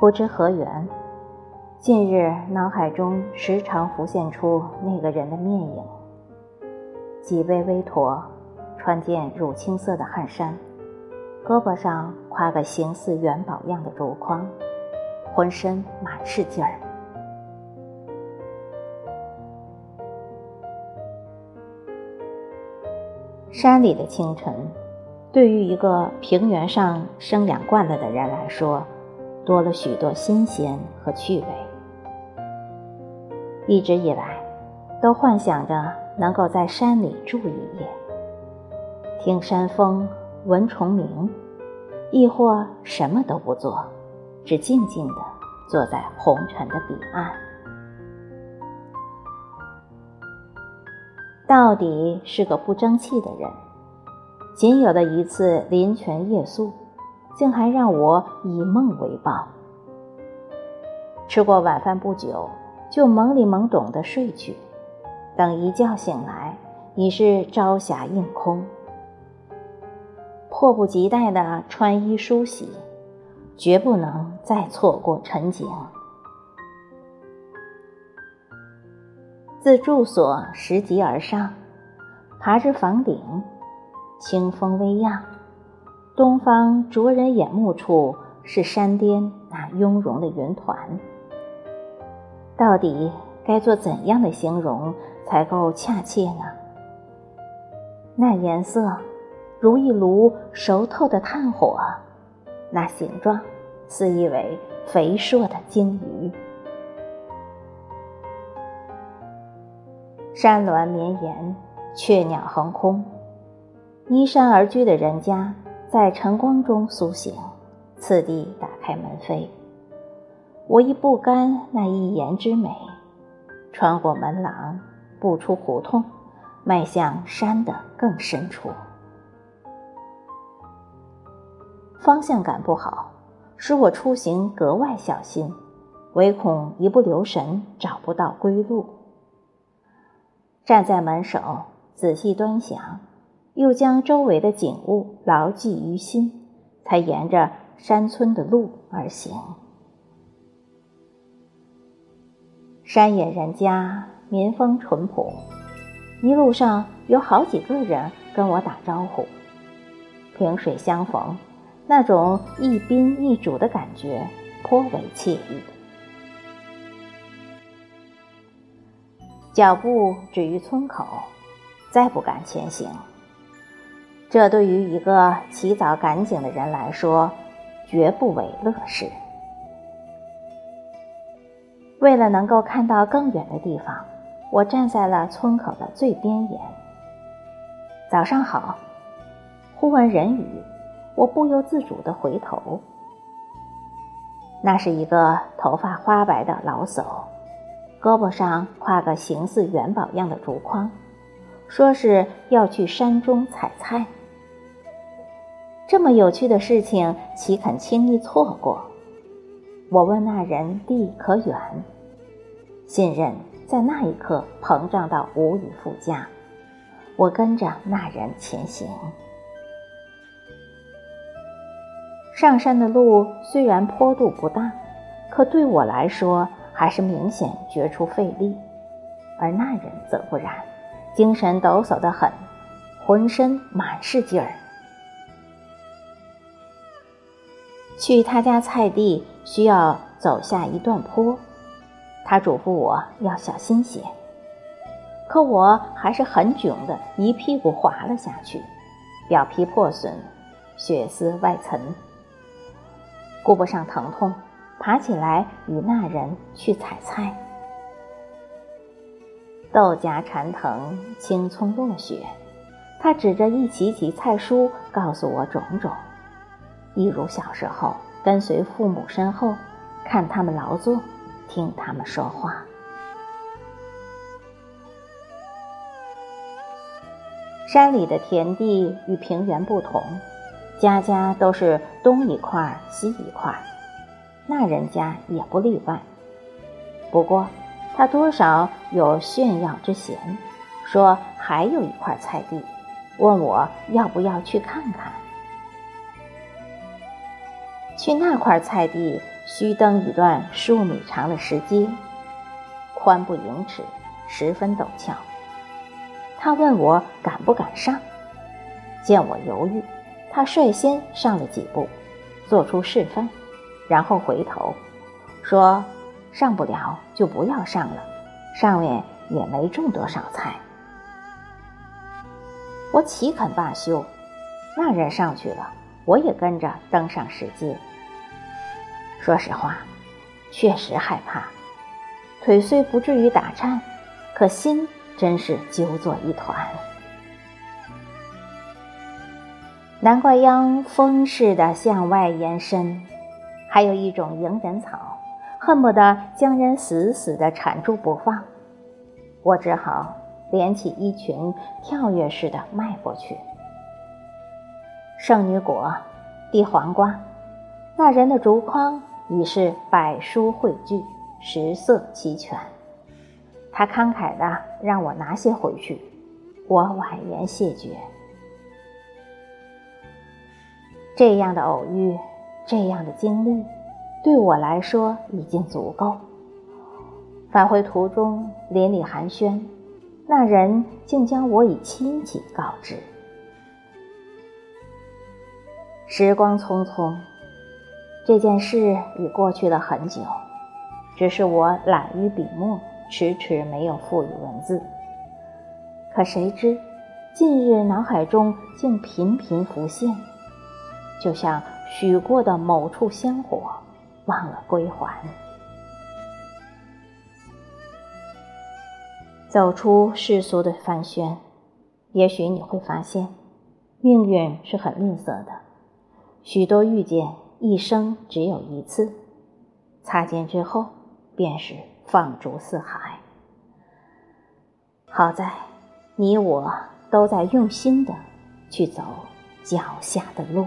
不知何缘，近日脑海中时常浮现出那个人的面影。脊背微驼，穿件乳青色的汗衫，胳膊上挎个形似元宝样的竹筐，浑身满是劲儿。山里的清晨，对于一个平原上生养惯了的人来说，多了许多新鲜和趣味。一直以来，都幻想着能够在山里住一夜，听山风，闻虫鸣，亦或什么都不做，只静静地坐在红尘的彼岸。到底是个不争气的人，仅有的一次林泉夜宿，竟还让我以梦为报。吃过晚饭不久，就懵里懵懂的睡去，等一觉醒来，已是朝霞映空。迫不及待的穿衣梳洗，绝不能再错过晨景。自住所拾级而上，爬至房顶，清风微漾。东方灼人眼目处是山巅那雍容的云团。到底该做怎样的形容才够恰切呢？那颜色如一炉熟透的炭火，那形状似一尾肥硕的鲸鱼。山峦绵延，雀鸟横空，依山而居的人家在晨光中苏醒，次第打开门扉。我亦不甘那一言之美，穿过门廊，步出胡同，迈向山的更深处。方向感不好，使我出行格外小心，唯恐一不留神找不到归路。站在门首，仔细端详，又将周围的景物牢记于心，才沿着山村的路而行。山野人家，民风淳朴，一路上有好几个人跟我打招呼，萍水相逢，那种一宾一主的感觉颇为惬意。脚步止于村口，再不敢前行。这对于一个起早赶景的人来说，绝不为乐事。为了能够看到更远的地方，我站在了村口的最边沿。早上好，忽闻人语，我不由自主地回头。那是一个头发花白的老叟。胳膊上挎个形似元宝样的竹筐，说是要去山中采菜。这么有趣的事情，岂肯轻易错过？我问那人地可远？信任在那一刻膨胀到无以复加。我跟着那人前行。上山的路虽然坡度不大，可对我来说。还是明显觉出费力，而那人则不然，精神抖擞的很，浑身满是劲儿。去他家菜地需要走下一段坡，他嘱咐我要小心些，可我还是很囧的一屁股滑了下去，表皮破损，血丝外涔，顾不上疼痛。爬起来与那人去采菜，豆荚缠藤，青葱落雪。他指着一齐齐菜蔬，告诉我种种，一如小时候跟随父母身后，看他们劳作，听他们说话。山里的田地与平原不同，家家都是东一块西一块。那人家也不例外，不过他多少有炫耀之嫌，说还有一块菜地，问我要不要去看看。去那块菜地，需登一段数米长的石阶，宽不盈尺，十分陡峭。他问我敢不敢上，见我犹豫，他率先上了几步，做出示范，然后回头说：“上不了就不要上了，上面也没种多少菜。”我岂肯罢休？那人上去了，我也跟着登上石阶。说实话，确实害怕，腿虽不至于打颤，可心真是揪作一团。南怪秧风似的向外延伸，还有一种迎人草，恨不得将人死死的缠住不放。我只好连起衣裙，跳跃似的迈过去。圣女果，地黄瓜，那人的竹筐已是百蔬汇聚，食色齐全。他慷慨的让我拿些回去，我婉言谢绝。这样的偶遇，这样的经历，对我来说已经足够。返回途中，邻里寒暄，那人竟将我以亲戚告知。时光匆匆，这件事已过去了很久，只是我懒于笔墨，迟迟没有赋予文字。可谁知，近日脑海中竟频频浮现，就像许过的某处香火，忘了归还。走出世俗的帆旋，也许你会发现，命运是很吝啬的。许多遇见，一生只有一次，擦肩之后，便是放逐四海。好在，你我都在用心的去走脚下的路。